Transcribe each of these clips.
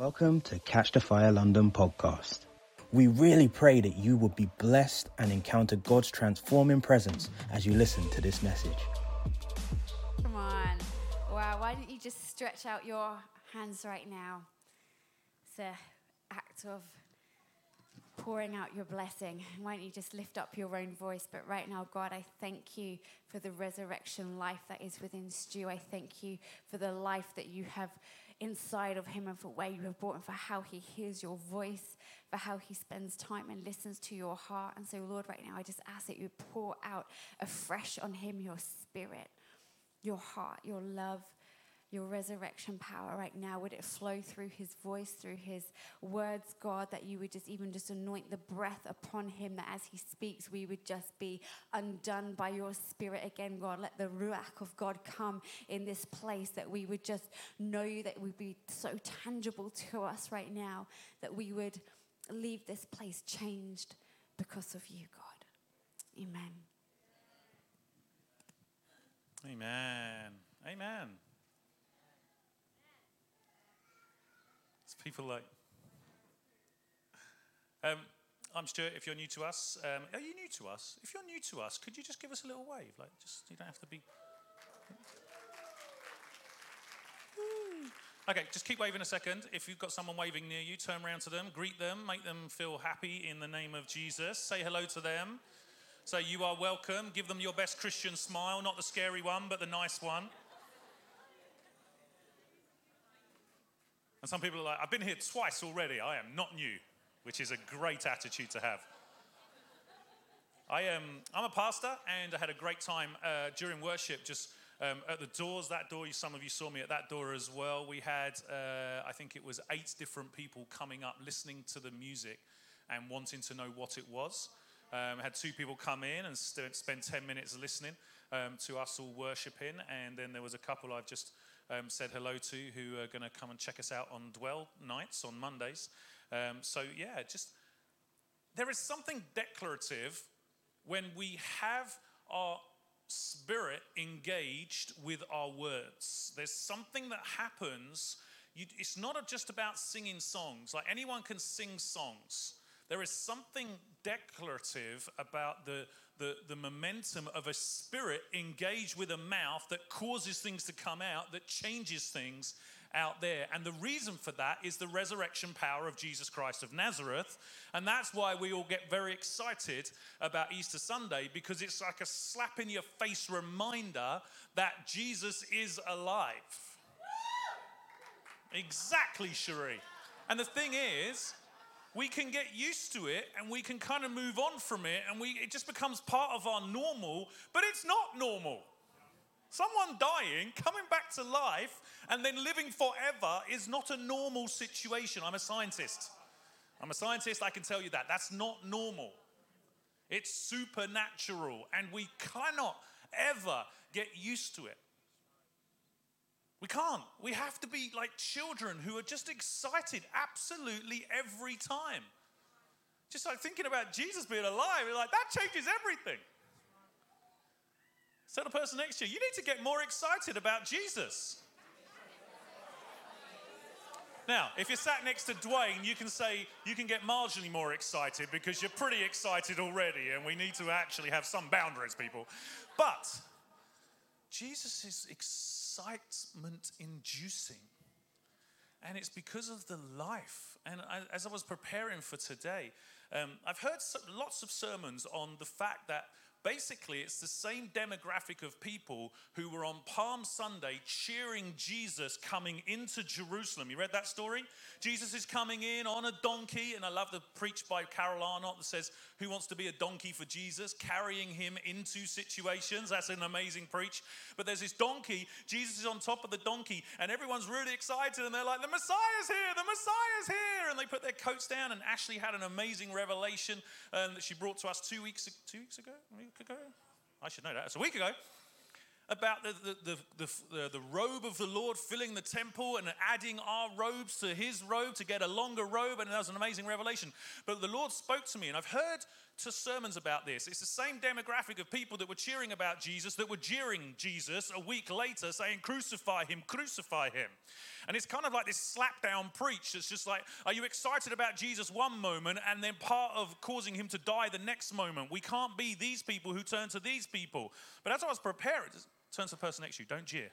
Welcome to Catch the Fire London podcast. We really pray that you will be blessed and encounter God's transforming presence as you listen to this message. Come on. Wow, why don't you just stretch out your hands right now? It's an act of pouring out your blessing. Why don't you just lift up your own voice? But right now, God, I thank you for the resurrection life that is within Stu. I thank you for the life that you have inside of him and for where you have brought him, for how he hears your voice, for how he spends time and listens to your heart. And so, Lord, right now, I just ask that you pour out afresh on him your spirit, your heart, your love your resurrection power right now. Would it flow through his voice, through his words, God, that you would just even just anoint the breath upon him, that as he speaks, we would just be undone by your spirit again, God. Let the Ruach of God come in this place, that we would just know you, that would be so tangible to us right now, that we would leave this place changed because of you, God. Amen. Amen. Amen. People like. Um, I'm Stuart. If you're new to us, um, are you new to us? If you're new to us, could you just give us a little wave? Like, just you don't have to be. Okay, just keep waving a second. If you've got someone waving near you, turn around to them, greet them, make them feel happy in the name of Jesus. Say hello to them. Say you are welcome. Give them your best Christian smile, not the scary one, but the nice one. And some people are like, I've been here twice already. I am not new, which is a great attitude to have. I am, I'm a pastor, and I had a great time uh, during worship just um, at the doors. That door, some of you saw me at that door as well. We had, uh, I think it was eight different people coming up, listening to the music and wanting to know what it was. Um, had two people come in and st- spend 10 minutes listening um, to us all worshiping, and then there was a couple I've just um, said hello to who are going to come and check us out on Dwell nights on Mondays. Um, so, yeah, just there is something declarative when we have our spirit engaged with our words. There's something that happens. You, it's not just about singing songs, like anyone can sing songs. There is something declarative about the, the, the momentum of a spirit engaged with a mouth that causes things to come out, that changes things out there. And the reason for that is the resurrection power of Jesus Christ of Nazareth. And that's why we all get very excited about Easter Sunday because it's like a slap in your face reminder that Jesus is alive. Exactly, Cherie. And the thing is, we can get used to it and we can kind of move on from it and we, it just becomes part of our normal, but it's not normal. Someone dying, coming back to life, and then living forever is not a normal situation. I'm a scientist. I'm a scientist, I can tell you that. That's not normal. It's supernatural, and we cannot ever get used to it. We can't. We have to be like children who are just excited absolutely every time. Just like thinking about Jesus being alive, you're like, that changes everything. Tell the person next to you, you need to get more excited about Jesus. Now, if you're sat next to Dwayne, you can say you can get marginally more excited because you're pretty excited already, and we need to actually have some boundaries, people. But Jesus is excited excitement inducing. And it's because of the life. And I, as I was preparing for today, um, I've heard lots of sermons on the fact that basically it's the same demographic of people who were on Palm Sunday cheering Jesus coming into Jerusalem. You read that story? Jesus is coming in on a donkey, and I love the preach by Carol Arnott that says, Who wants to be a donkey for Jesus? Carrying him into situations. That's an amazing preach. But there's this donkey, Jesus is on top of the donkey, and everyone's really excited, and they're like, The Messiah's here, the Messiah's here. And they put their coats down, and Ashley had an amazing revelation um, that she brought to us two weeks, two weeks ago, week ago. I should know that. It's a week ago about the, the, the, the, the robe of the Lord filling the temple and adding our robes to his robe to get a longer robe. And that was an amazing revelation. But the Lord spoke to me, and I've heard to sermons about this. It's the same demographic of people that were cheering about Jesus that were jeering Jesus a week later, saying, Crucify him, crucify him. And it's kind of like this slap down preach. It's just like, are you excited about Jesus one moment and then part of causing him to die the next moment? We can't be these people who turn to these people. But as I was preparing, turn to the person next to you, don't jeer.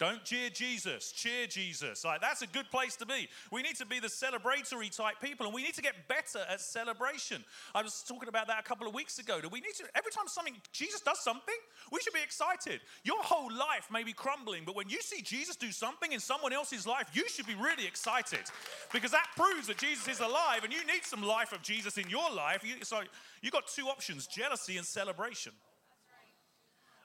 Don't cheer Jesus, cheer Jesus. Like that's a good place to be. We need to be the celebratory type people and we need to get better at celebration. I was talking about that a couple of weeks ago. Do we need to every time something Jesus does something, we should be excited. Your whole life may be crumbling, but when you see Jesus do something in someone else's life, you should be really excited. Because that proves that Jesus is alive and you need some life of Jesus in your life. You, so you've got two options, jealousy and celebration.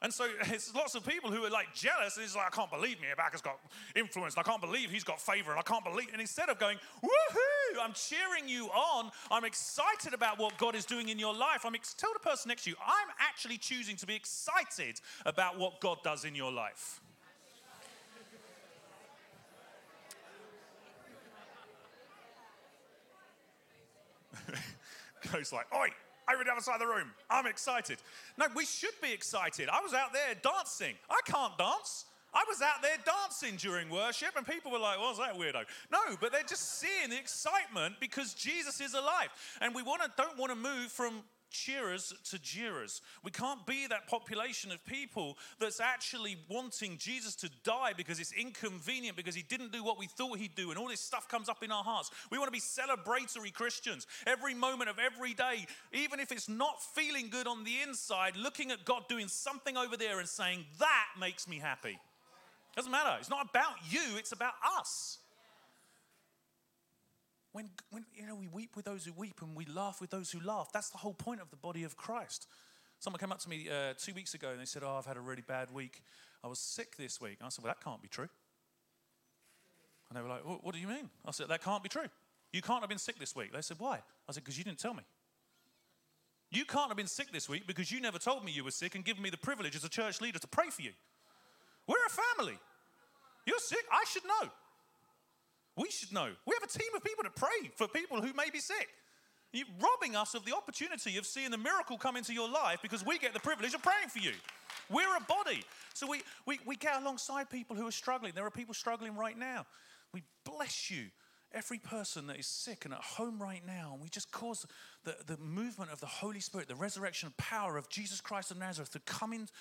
And so it's lots of people who are like jealous. And it's like, I can't believe me, Meerbacker's got influence. I can't believe he's got favor. And I can't believe. And instead of going, woohoo, I'm cheering you on. I'm excited about what God is doing in your life. I'm ex- tell the person next to you, I'm actually choosing to be excited about what God does in your life. Goes like, oi, over the other side of the room. I'm excited. No, we should be excited. I was out there dancing. I can't dance. I was out there dancing during worship, and people were like, "What's that weirdo?" No, but they're just seeing the excitement because Jesus is alive, and we want to don't want to move from cheerers to jeerers. We can't be that population of people that's actually wanting Jesus to die because it's inconvenient, because he didn't do what we thought he'd do, and all this stuff comes up in our hearts. We want to be celebratory Christians. Every moment of every day, even if it's not feeling good on the inside, looking at God doing something over there and saying, That makes me happy. Doesn't matter. It's not about you, it's about us. When, when you know we weep with those who weep and we laugh with those who laugh, that's the whole point of the body of Christ. Someone came up to me uh, two weeks ago and they said, "Oh, I've had a really bad week. I was sick this week." And I said, "Well, that can't be true." And they were like, "What do you mean?" I said, "That can't be true. You can't have been sick this week." They said, "Why?" I said, "Because you didn't tell me." You can't have been sick this week because you never told me you were sick and given me the privilege as a church leader to pray for you. We're a family. You're sick. I should know. We should know. We have a team of people to pray for people who may be sick. You're robbing us of the opportunity of seeing the miracle come into your life because we get the privilege of praying for you. We're a body. So we, we, we get alongside people who are struggling. There are people struggling right now. We bless you every person that is sick and at home right now, and we just cause the, the movement of the Holy Spirit, the resurrection power of Jesus Christ of Nazareth to come into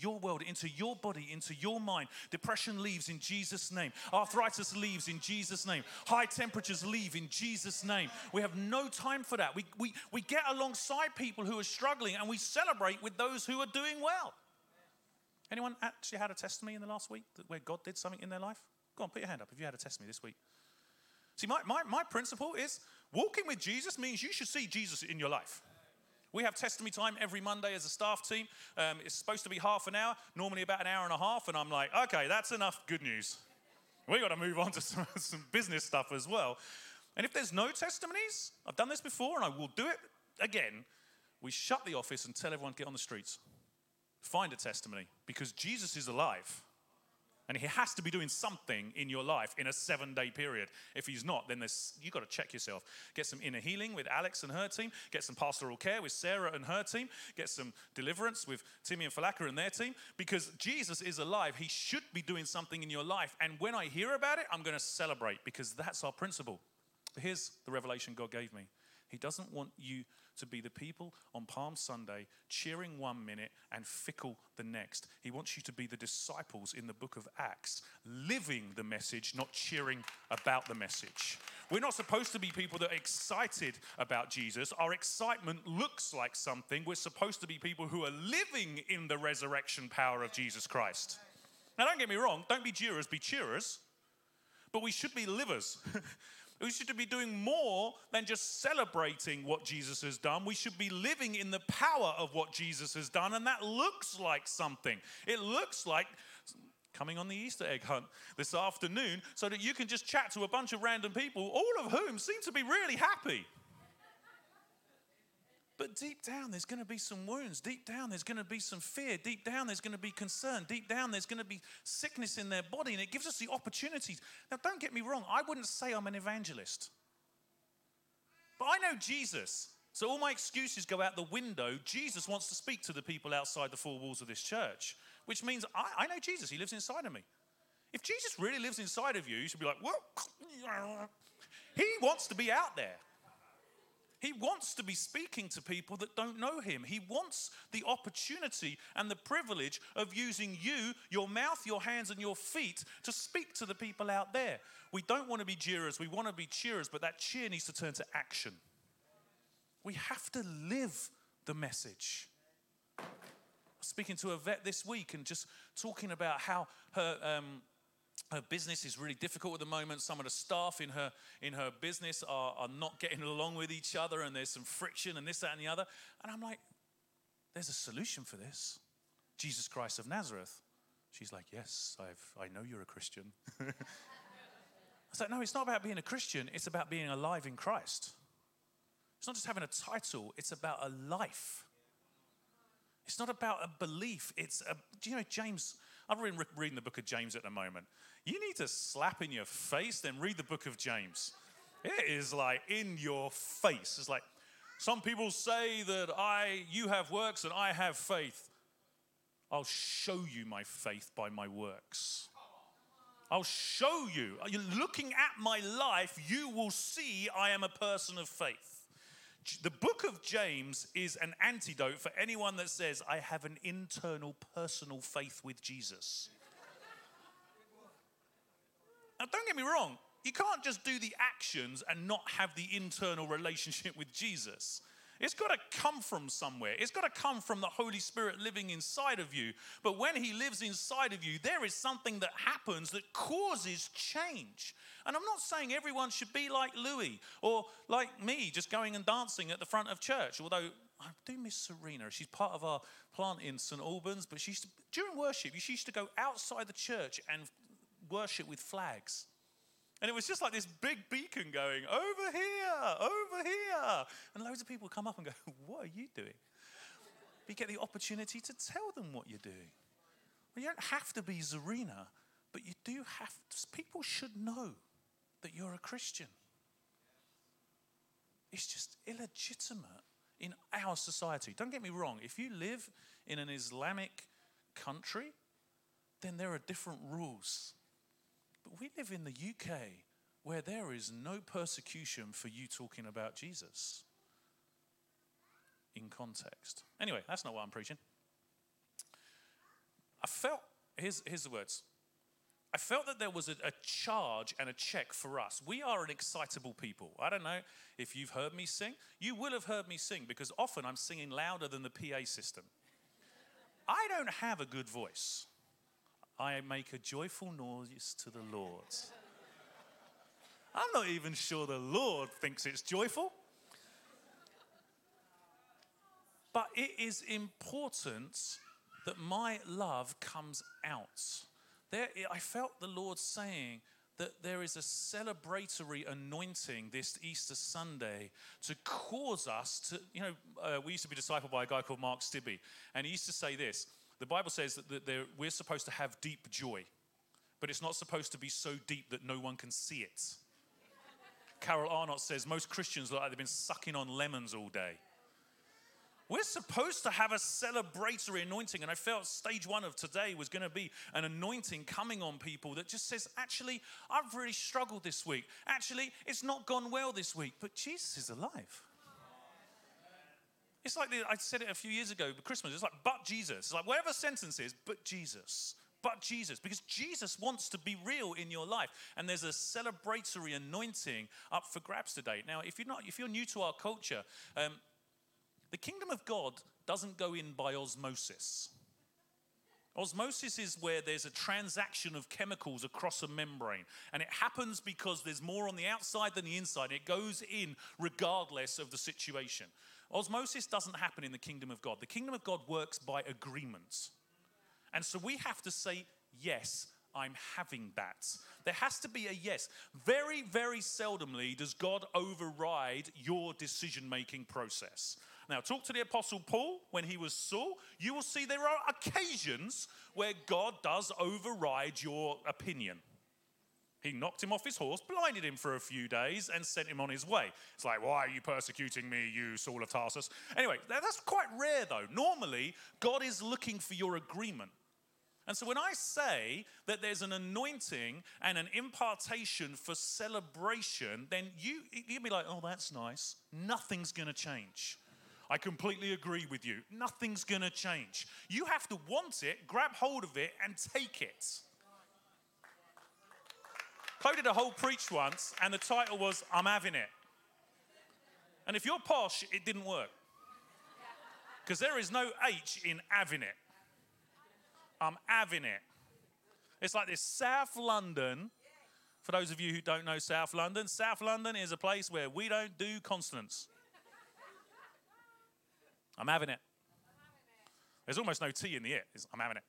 your world, into your body, into your mind. Depression leaves in Jesus' name. Arthritis leaves in Jesus' name. High temperatures leave in Jesus' name. We have no time for that. We, we, we get alongside people who are struggling and we celebrate with those who are doing well. Anyone actually had a testimony in the last week where God did something in their life? Go on, put your hand up if you had a testimony this week. See, my, my, my principle is walking with Jesus means you should see Jesus in your life. We have testimony time every Monday as a staff team. Um, it's supposed to be half an hour, normally about an hour and a half, and I'm like, okay, that's enough good news. We got to move on to some, some business stuff as well. And if there's no testimonies, I've done this before and I will do it again. We shut the office and tell everyone to get on the streets. Find a testimony because Jesus is alive. And he has to be doing something in your life in a seven day period. If he's not, then you've got to check yourself. Get some inner healing with Alex and her team. Get some pastoral care with Sarah and her team. Get some deliverance with Timmy and Falaka and their team. Because Jesus is alive. He should be doing something in your life. And when I hear about it, I'm going to celebrate because that's our principle. But here's the revelation God gave me He doesn't want you to be the people on Palm Sunday cheering one minute and fickle the next. He wants you to be the disciples in the book of Acts, living the message, not cheering about the message. We're not supposed to be people that are excited about Jesus. Our excitement looks like something. We're supposed to be people who are living in the resurrection power of Jesus Christ. Now, don't get me wrong, don't be jeerers, be cheerers. But we should be livers. We should be doing more than just celebrating what Jesus has done. We should be living in the power of what Jesus has done, and that looks like something. It looks like coming on the Easter egg hunt this afternoon so that you can just chat to a bunch of random people, all of whom seem to be really happy. But deep down, there's going to be some wounds. Deep down, there's going to be some fear. Deep down, there's going to be concern. Deep down, there's going to be sickness in their body. And it gives us the opportunities. Now, don't get me wrong, I wouldn't say I'm an evangelist. But I know Jesus. So all my excuses go out the window. Jesus wants to speak to the people outside the four walls of this church, which means I, I know Jesus. He lives inside of me. If Jesus really lives inside of you, you should be like, well, he wants to be out there. He wants to be speaking to people that don't know him. He wants the opportunity and the privilege of using you, your mouth, your hands, and your feet to speak to the people out there. We don't want to be jeerers, we want to be cheerers, but that cheer needs to turn to action. We have to live the message. Speaking to a vet this week and just talking about how her. Um, her business is really difficult at the moment. Some of the staff in her in her business are, are not getting along with each other, and there's some friction and this, that, and the other. And I'm like, there's a solution for this. Jesus Christ of Nazareth. She's like, yes, I've, I know you're a Christian. I like, no, it's not about being a Christian. It's about being alive in Christ. It's not just having a title. It's about a life. It's not about a belief. It's a, do you know, James, I'm reading the book of James at the moment. You need to slap in your face, then read the book of James. It is like in your face. It's like some people say that I, you have works and I have faith. I'll show you my faith by my works. I'll show you. You're looking at my life, you will see I am a person of faith. The book of James is an antidote for anyone that says, I have an internal personal faith with Jesus. now, don't get me wrong, you can't just do the actions and not have the internal relationship with Jesus. It's got to come from somewhere. It's got to come from the Holy Spirit living inside of you. But when He lives inside of you, there is something that happens that causes change. And I'm not saying everyone should be like Louis or like me, just going and dancing at the front of church, although I do miss Serena. She's part of our plant in St. Albans, but she used to, during worship, she used to go outside the church and worship with flags. And it was just like this big beacon going, over here, over here. And loads of people come up and go, What are you doing? But you get the opportunity to tell them what you're doing. Well, you don't have to be Zarina, but you do have to, people should know that you're a Christian. It's just illegitimate in our society. Don't get me wrong, if you live in an Islamic country, then there are different rules. But we live in the UK where there is no persecution for you talking about Jesus in context. Anyway, that's not what I'm preaching. I felt, here's, here's the words. I felt that there was a, a, charge and a check for us. We are an excitable people. I don't know if you've heard me sing. You will have heard me sing because often I'm singing louder than the PA system. I don't have a good voice. I make a joyful noise to the Lord. I'm not even sure the Lord thinks it's joyful. But it is important that my love comes out. There, I felt the Lord saying that there is a celebratory anointing this Easter Sunday to cause us to, you know, uh, we used to be discipled by a guy called Mark Stibbe, and he used to say this the Bible says that, we're supposed to have deep joy, but it's not supposed to be so deep that no one can see it. Carol Arnott says most Christians look like they've been sucking on lemons all day. We're supposed to have a celebratory anointing, and I felt stage one of today was going to be an anointing coming on people that just says, Actually, I've really struggled this week. Actually, it's not gone well this week, but Jesus is alive. It's like the, I said it a few years ago, but Christmas. It's like, but Jesus. It's like whatever sentence is, but Jesus. But Jesus. Because Jesus wants to be real in your life. And there's a celebratory anointing up for grabs today. Now, if you're not, if you're new to our culture, um, the kingdom of God doesn't go in by osmosis. Osmosis is where there's a transaction of chemicals across a membrane. And it happens because there's more on the outside than the inside. It goes in regardless of the situation. Osmosis doesn't happen in the kingdom of God. The kingdom of God works by agreements. And so we have to say, yes, I'm having that. There has to be a yes. Very, very seldomly does God override your decision making process. Now, talk to the Apostle Paul when he was Saul. You will see there are occasions where God does override your opinion. He knocked him off his horse, blinded him for a few days, and sent him on his way. It's like, why are you persecuting me, you Saul of Tarsus? Anyway, that's quite rare though. Normally, God is looking for your agreement. And so when I say that there's an anointing and an impartation for celebration, then you, you'd be like, oh, that's nice. Nothing's going to change. I completely agree with you. Nothing's going to change. You have to want it, grab hold of it, and take it. Chloe did a whole preach once, and the title was I'm having it. And if you're posh, it didn't work. Because there is no H in having it. I'm having it. It's like this South London. For those of you who don't know South London, South London is a place where we don't do consonants. I'm having it. There's almost no T in the it. I'm having it.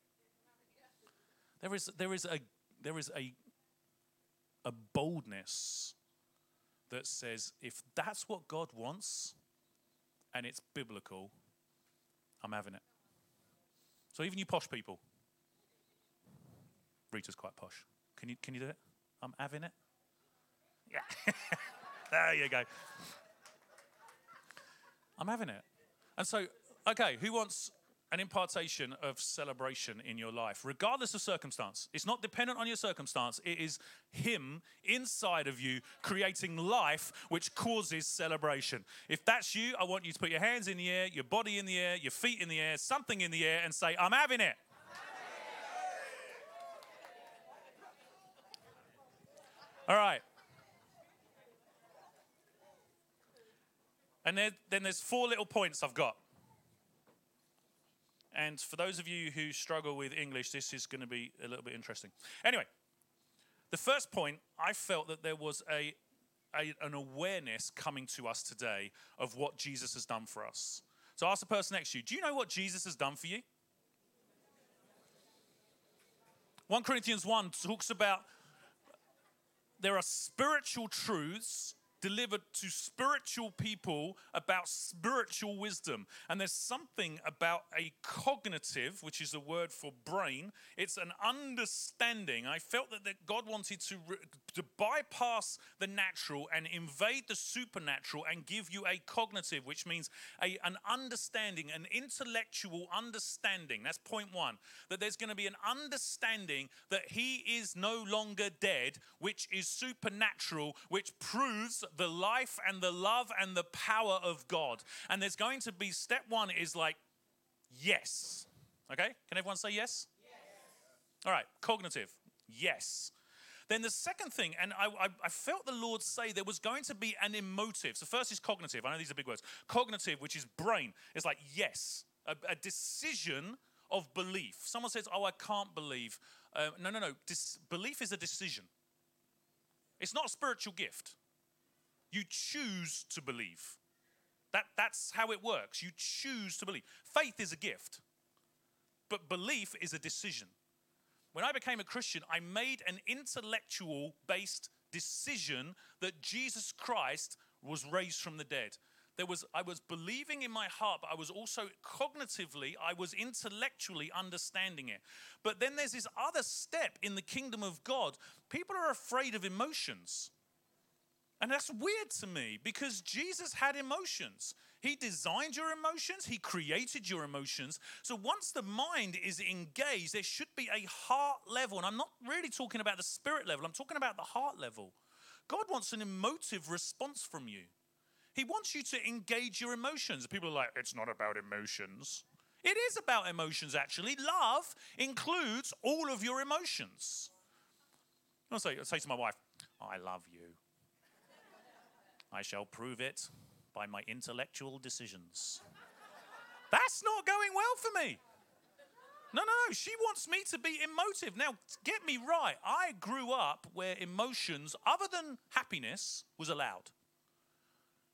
There is, there is, a, there is a, a boldness that says if that's what God wants and it's biblical, I'm having it. So even you posh people, Rita's quite posh. Can you, can you do it? I'm having it. Yeah. there you go. I'm having it. And so, okay, who wants an impartation of celebration in your life, regardless of circumstance? It's not dependent on your circumstance, it is Him inside of you creating life which causes celebration. If that's you, I want you to put your hands in the air, your body in the air, your feet in the air, something in the air, and say, I'm having it. All right. And then, then there's four little points I've got. And for those of you who struggle with English, this is going to be a little bit interesting. Anyway, the first point, I felt that there was a, a, an awareness coming to us today of what Jesus has done for us. So ask the person next to you, do you know what Jesus has done for you? 1 Corinthians 1 talks about there are spiritual truths delivered to spiritual people about spiritual wisdom. And there's something about a cognitive, which is a word for brain, it's an understanding. I felt that, that God wanted to, to bypass the natural and invade the supernatural and give you a cognitive, which means a, an understanding, an intellectual understanding. That's point one. That there's going to be an understanding that He is no longer dead, which is supernatural, which proves the life and the love and the power of God. And there's going to be step one is like, yes. Okay? Can everyone say yes? yes. All right, cognitive, yes. Then the second thing, and I, I, I, felt the Lord say there was going to be an emotive. So, first is cognitive. I know these are big words. Cognitive, which is brain, is like yes, a, a decision of belief. Someone says, Oh, I can't believe. Uh, no, no, no. Dis- belief is a decision, it's not a spiritual gift. You choose to believe. That, that's how it works. You choose to believe. Faith is a gift, but belief is a decision. When I became a Christian, I made an intellectual based decision that Jesus Christ was raised from the dead. There was I was believing in my heart, but I was also cognitively, I was intellectually understanding it. But then there's this other step in the kingdom of God. People are afraid of emotions. And that's weird to me because Jesus had emotions. He designed your emotions, He created your emotions. So once the mind is engaged, there should be a heart level. And I'm not really talking about the spirit level, I'm talking about the heart level. God wants an emotive response from you. He wants you to engage your emotions. People are like, it's not about emotions. It is about emotions, actually. Love includes all of your emotions. I'll say, I'll say to my wife, I love you. I shall prove it by my intellectual decisions. That's not going well for me. No, no, no. She wants me to be emotive. Now, get me right. I grew up where emotions, other than happiness, was allowed.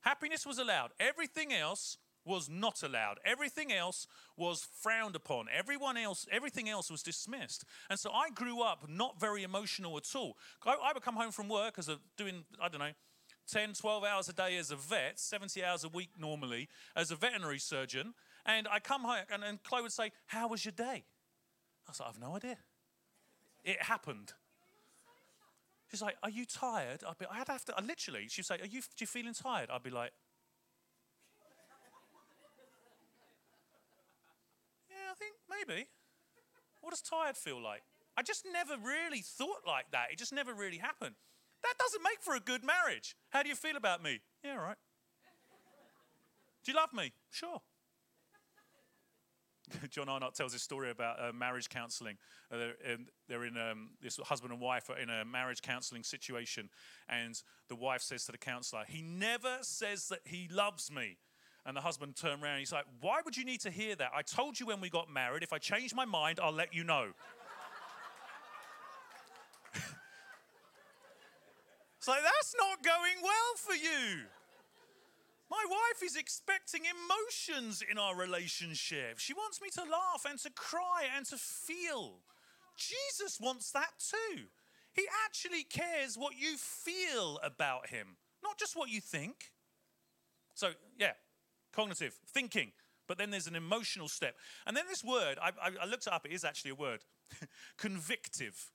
Happiness was allowed. Everything else was not allowed. Everything else was frowned upon. Everyone else, everything else was dismissed. And so I grew up not very emotional at all. I, I would come home from work as a doing, I don't know, 10, 12 hours a day as a vet, 70 hours a week normally as a veterinary surgeon. And I come home and, and Chloe would say, How was your day? I was like, I've no idea. It happened. She's like, Are you tired? I'd be, I'd have to, I literally, she'd say, Are you, you feeling tired? I'd be like, Yeah, I think maybe. What does tired feel like? I just never really thought like that. It just never really happened. That doesn't make for a good marriage. How do you feel about me? Yeah, all right. Do you love me? Sure. John Arnott tells this story about uh, marriage counseling. Uh, they're in, they're in um, this husband and wife are in a marriage counseling situation, and the wife says to the counselor, "He never says that he loves me." And the husband turned around. And he's like, "Why would you need to hear that? I told you when we got married. If I change my mind, I'll let you know." So that's not going well for you. My wife is expecting emotions in our relationship. She wants me to laugh and to cry and to feel. Jesus wants that too. He actually cares what you feel about him, not just what you think. So, yeah, cognitive, thinking. But then there's an emotional step. And then this word, I, I, I looked it up, it is actually a word convictive.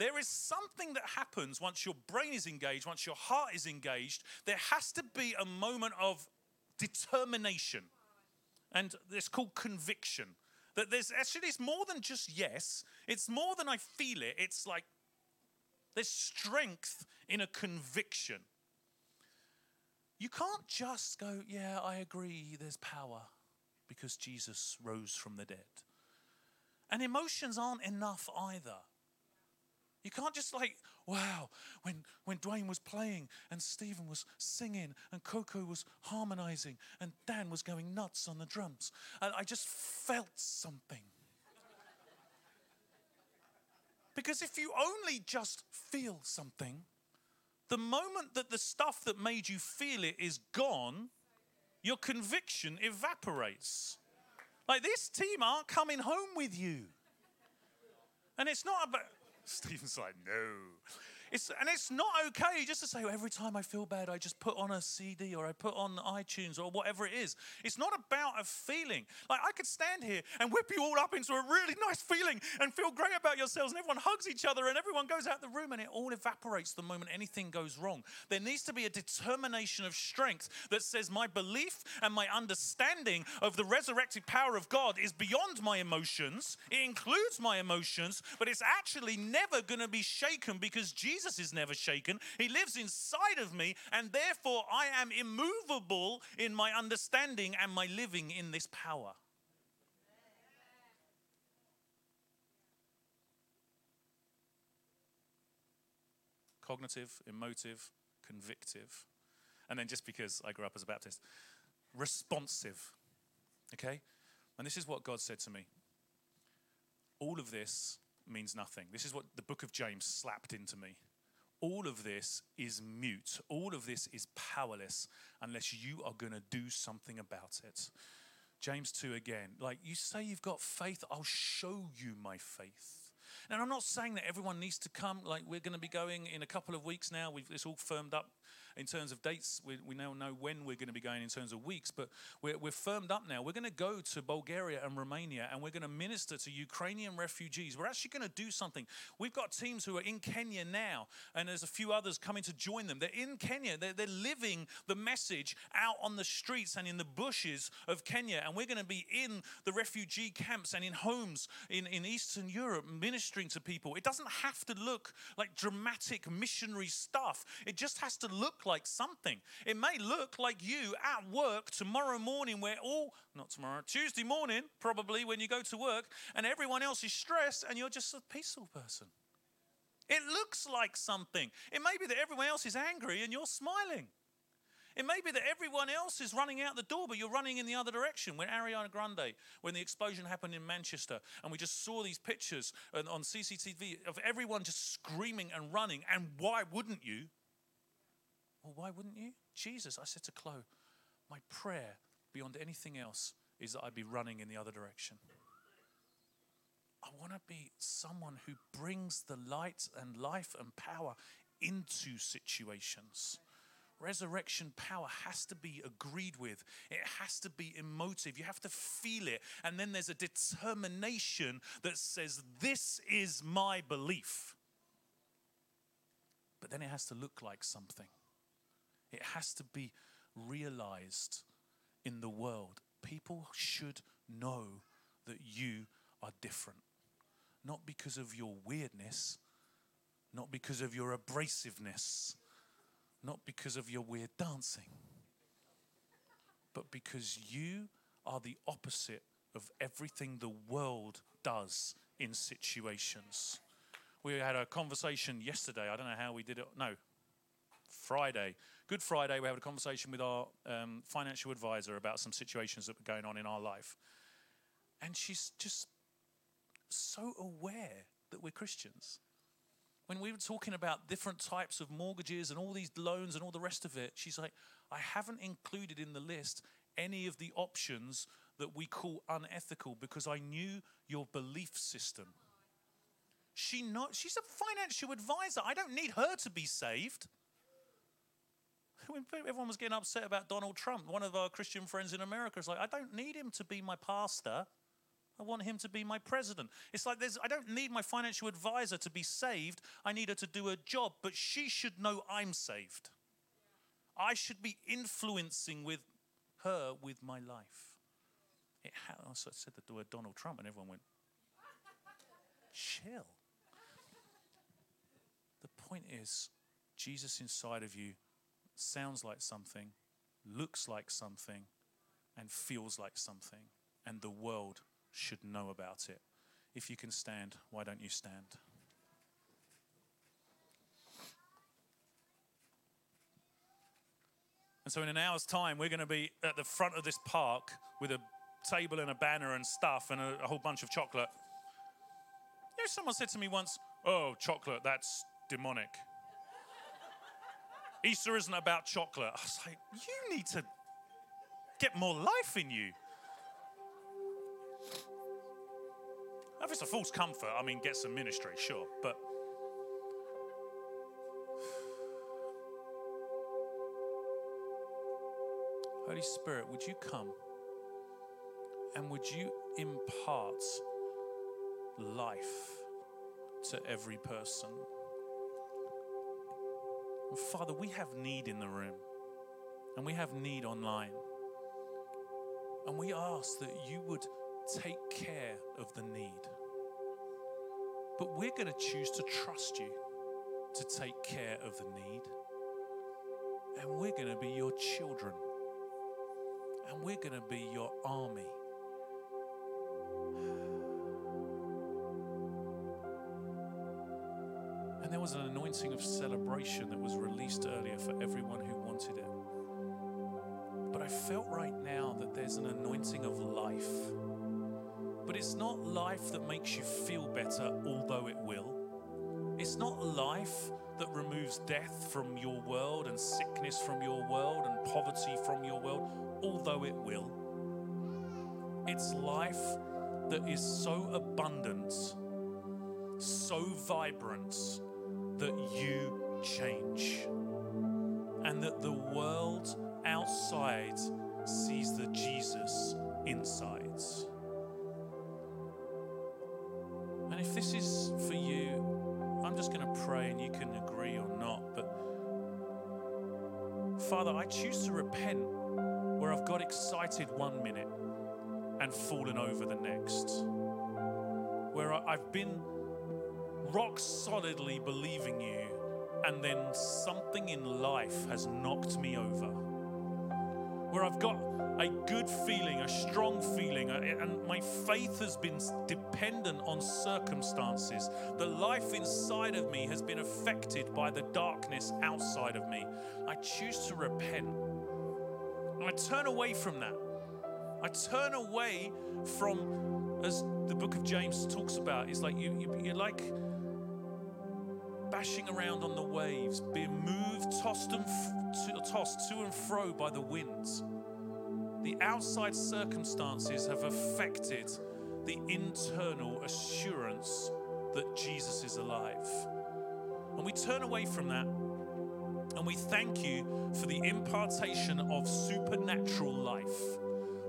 There is something that happens once your brain is engaged, once your heart is engaged. There has to be a moment of determination. And it's called conviction. That there's actually, it's more than just yes, it's more than I feel it. It's like there's strength in a conviction. You can't just go, yeah, I agree, there's power because Jesus rose from the dead. And emotions aren't enough either. You can't just like, wow, when, when Dwayne was playing and Stephen was singing and Coco was harmonizing and Dan was going nuts on the drums, and I just felt something. because if you only just feel something, the moment that the stuff that made you feel it is gone, your conviction evaporates. Like this team aren't coming home with you. And it's not about Stephen's like, no. It's, and it's not okay just to say, well, every time I feel bad, I just put on a CD or I put on iTunes or whatever it is. It's not about a feeling. Like, I could stand here and whip you all up into a really nice feeling and feel great about yourselves, and everyone hugs each other and everyone goes out the room and it all evaporates the moment anything goes wrong. There needs to be a determination of strength that says, my belief and my understanding of the resurrected power of God is beyond my emotions. It includes my emotions, but it's actually never going to be shaken because Jesus Jesus is never shaken. He lives inside of me, and therefore I am immovable in my understanding and my living in this power. Cognitive, emotive, convictive. And then just because I grew up as a Baptist, responsive. Okay? And this is what God said to me. All of this means nothing. This is what the book of James slapped into me all of this is mute. All of this is powerless unless you are going to do something about it. James 2 again, like you say you've got faith, I'll show you my faith. And I'm not saying that everyone needs to come, like we're going to be going in a couple of weeks now. We've, it's all firmed up in terms of dates. We, we now know when we're going to be going in terms of weeks, but we're, we're firmed up now. We're going to go to Bulgaria and Romania and we're going to minister to Ukrainian refugees. We're actually going to do something. We've got teams who are in Kenya now, and there's a few others coming to join them. They're in Kenya, they're, they're living the message out on the streets and in the bushes of Kenya. And we're going to be in the refugee camps and in homes in, in Eastern Europe ministering to people. It doesn't have to look like dramatic missionary stuff, it just has to look like something. It may look like you at work tomorrow morning, where all, not tomorrow, Tuesday morning, probably when you go to work, and everyone else is stressed and you're just a peaceful person. It looks like something. It may be that everyone else is angry and you're smiling. It may be that everyone else is running out the door, but you're running in the other direction. When Ariana Grande, when the explosion happened in Manchester, and we just saw these pictures on CCTV of everyone just screaming and running, and why wouldn't you? Well, why wouldn't you? Jesus, I said to Chloe, my prayer beyond anything else is that I'd be running in the other direction. I want to be someone who brings the light and life and power into situations. Resurrection power has to be agreed with. It has to be emotive. You have to feel it. And then there's a determination that says, This is my belief. But then it has to look like something, it has to be realized in the world. People should know that you are different. Not because of your weirdness, not because of your abrasiveness, not because of your weird dancing, but because you are the opposite of everything the world does in situations. We had a conversation yesterday. I don't know how we did it. No, Friday. Good Friday, we had a conversation with our um, financial advisor about some situations that were going on in our life. And she's just so aware that we're Christians. When we were talking about different types of mortgages and all these loans and all the rest of it, she's like, I haven't included in the list any of the options that we call unethical because I knew your belief system. She know, she's a financial advisor. I don't need her to be saved. Everyone was getting upset about Donald Trump, one of our Christian friends in America is like, I don't need him to be my pastor. I want him to be my president. It's like there's, I don't need my financial advisor to be saved. I need her to do her job, but she should know I'm saved. I should be influencing with her with my life. It ha- oh, I said the word Donald Trump, and everyone went, chill. The point is, Jesus inside of you sounds like something, looks like something, and feels like something, and the world should know about it. If you can stand, why don't you stand? And so, in an hour's time, we're going to be at the front of this park with a table and a banner and stuff and a, a whole bunch of chocolate. You know, someone said to me once, Oh, chocolate, that's demonic. Easter isn't about chocolate. I was like, You need to get more life in you. If it's a false comfort, I mean, get some ministry, sure. But Holy Spirit, would you come and would you impart life to every person? Father, we have need in the room and we have need online. And we ask that you would take care of the need. But we're going to choose to trust you to take care of the need. And we're going to be your children. And we're going to be your army. And there was an anointing of celebration that was released earlier for everyone who wanted it. But I felt right now that there's an anointing of life but it's not life that makes you feel better, although it will. It's not life that removes death from your world and sickness from your world and poverty from your world, although it will. It's life that is so abundant, so vibrant, that you change. And that the world outside sees the Jesus inside. And if this is for you, I'm just going to pray and you can agree or not. But Father, I choose to repent where I've got excited one minute and fallen over the next. Where I've been rock solidly believing you, and then something in life has knocked me over. Where I've got a good feeling, a strong feeling, and my faith has been dependent on circumstances. The life inside of me has been affected by the darkness outside of me. I choose to repent. I turn away from that. I turn away from, as the book of James talks about, it's like you, you, you're like bashing around on the waves, being moved, tossed, and f- tossed to and fro by the winds. The outside circumstances have affected the internal assurance that Jesus is alive. And we turn away from that And we thank you for the impartation of supernatural life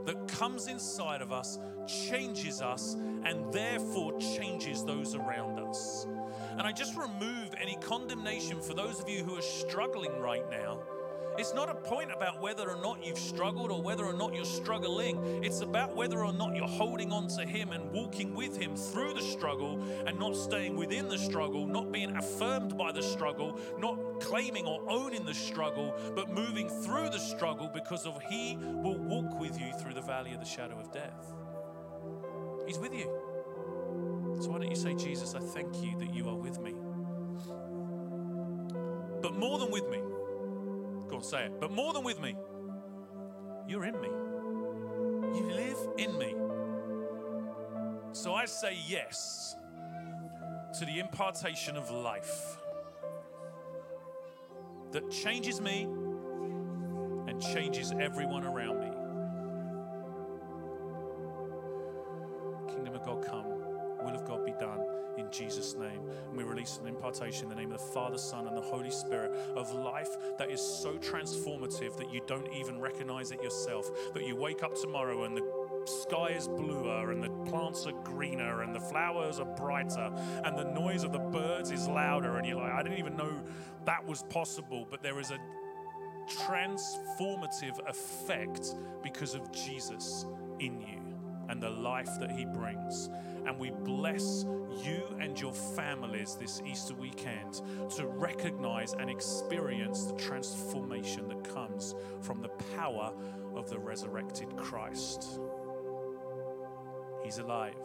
that comes inside of us, changes us, and therefore changes those around us. And I just remove any condemnation for those of you who are struggling right now. It's not a point about whether or not you've struggled or whether or not you're struggling. It's about whether or not you're holding on to Him and walking with Him through the struggle and not staying within the struggle, not being affirmed by the struggle, not claiming or owning the struggle, but moving through the struggle because of He will walk with you through the valley of the shadow of death. He's with you. So why don't you say, Jesus, I thank you that you are with me. But more than with me, go on, say it. But more than with me, you're in me. You live in me. So I say yes to the impartation of life that changes me and changes everyone around me. Release an impartation in the name of the Father, Son, and the Holy Spirit of life that is so transformative that you don't even recognize it yourself. That you wake up tomorrow and the sky is bluer and the plants are greener and the flowers are brighter and the noise of the birds is louder and you're like i didn't even know that was possible but there is a transformative effect because of jesus in you and the life that he brings and we bless you and your families this Easter weekend to recognize and experience the transformation that comes from the power of the resurrected Christ. He's alive.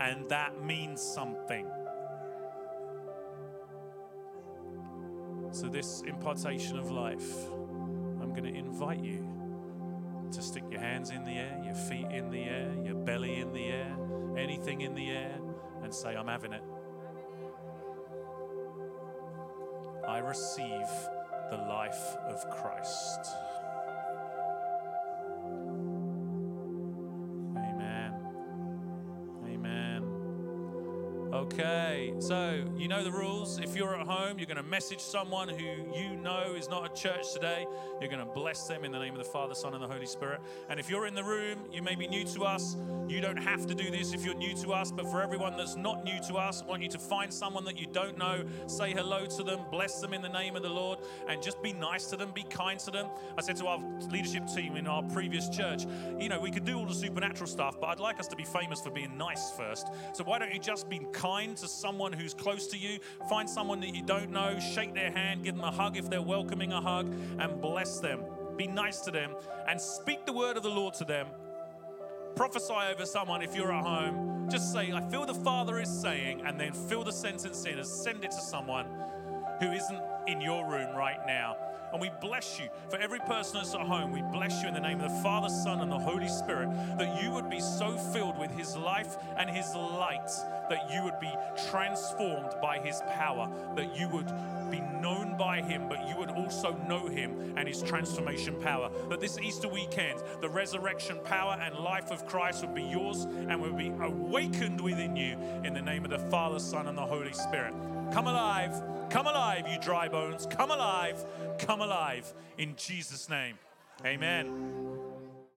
And that means something. So, this impartation of life, I'm going to invite you to stick your hands in the air, your feet in the air, your belly in the air, anything in the air, and say, I'm having it. I receive the life of Christ. Okay, so you know the rules. If you're at home, you're going to message someone who you know is not at church today. You're going to bless them in the name of the Father, Son, and the Holy Spirit. And if you're in the room, you may be new to us. You don't have to do this if you're new to us, but for everyone that's not new to us, I want you to find someone that you don't know, say hello to them, bless them in the name of the Lord, and just be nice to them, be kind to them. I said to our leadership team in our previous church, you know, we could do all the supernatural stuff, but I'd like us to be famous for being nice first. So why don't you just be kind to someone who's close to you? Find someone that you don't know, shake their hand, give them a hug if they're welcoming a hug, and bless them. Be nice to them and speak the word of the Lord to them prophesy over someone if you're at home. Just say, I feel the Father is saying, and then fill the sentence in and send it to someone who isn't in your room right now. And we bless you for every person that's at home. We bless you in the name of the Father, Son, and the Holy Spirit that you would be so filled with His life and His light that you would be transformed by His power, that you would be known by Him, but you would also know Him and His transformation power. That this Easter weekend, the resurrection power and life of Christ would be yours and would be awakened within you in the name of the Father, Son, and the Holy Spirit. Come alive, come alive, you dry bones. Come alive, come alive in Jesus' name. Amen.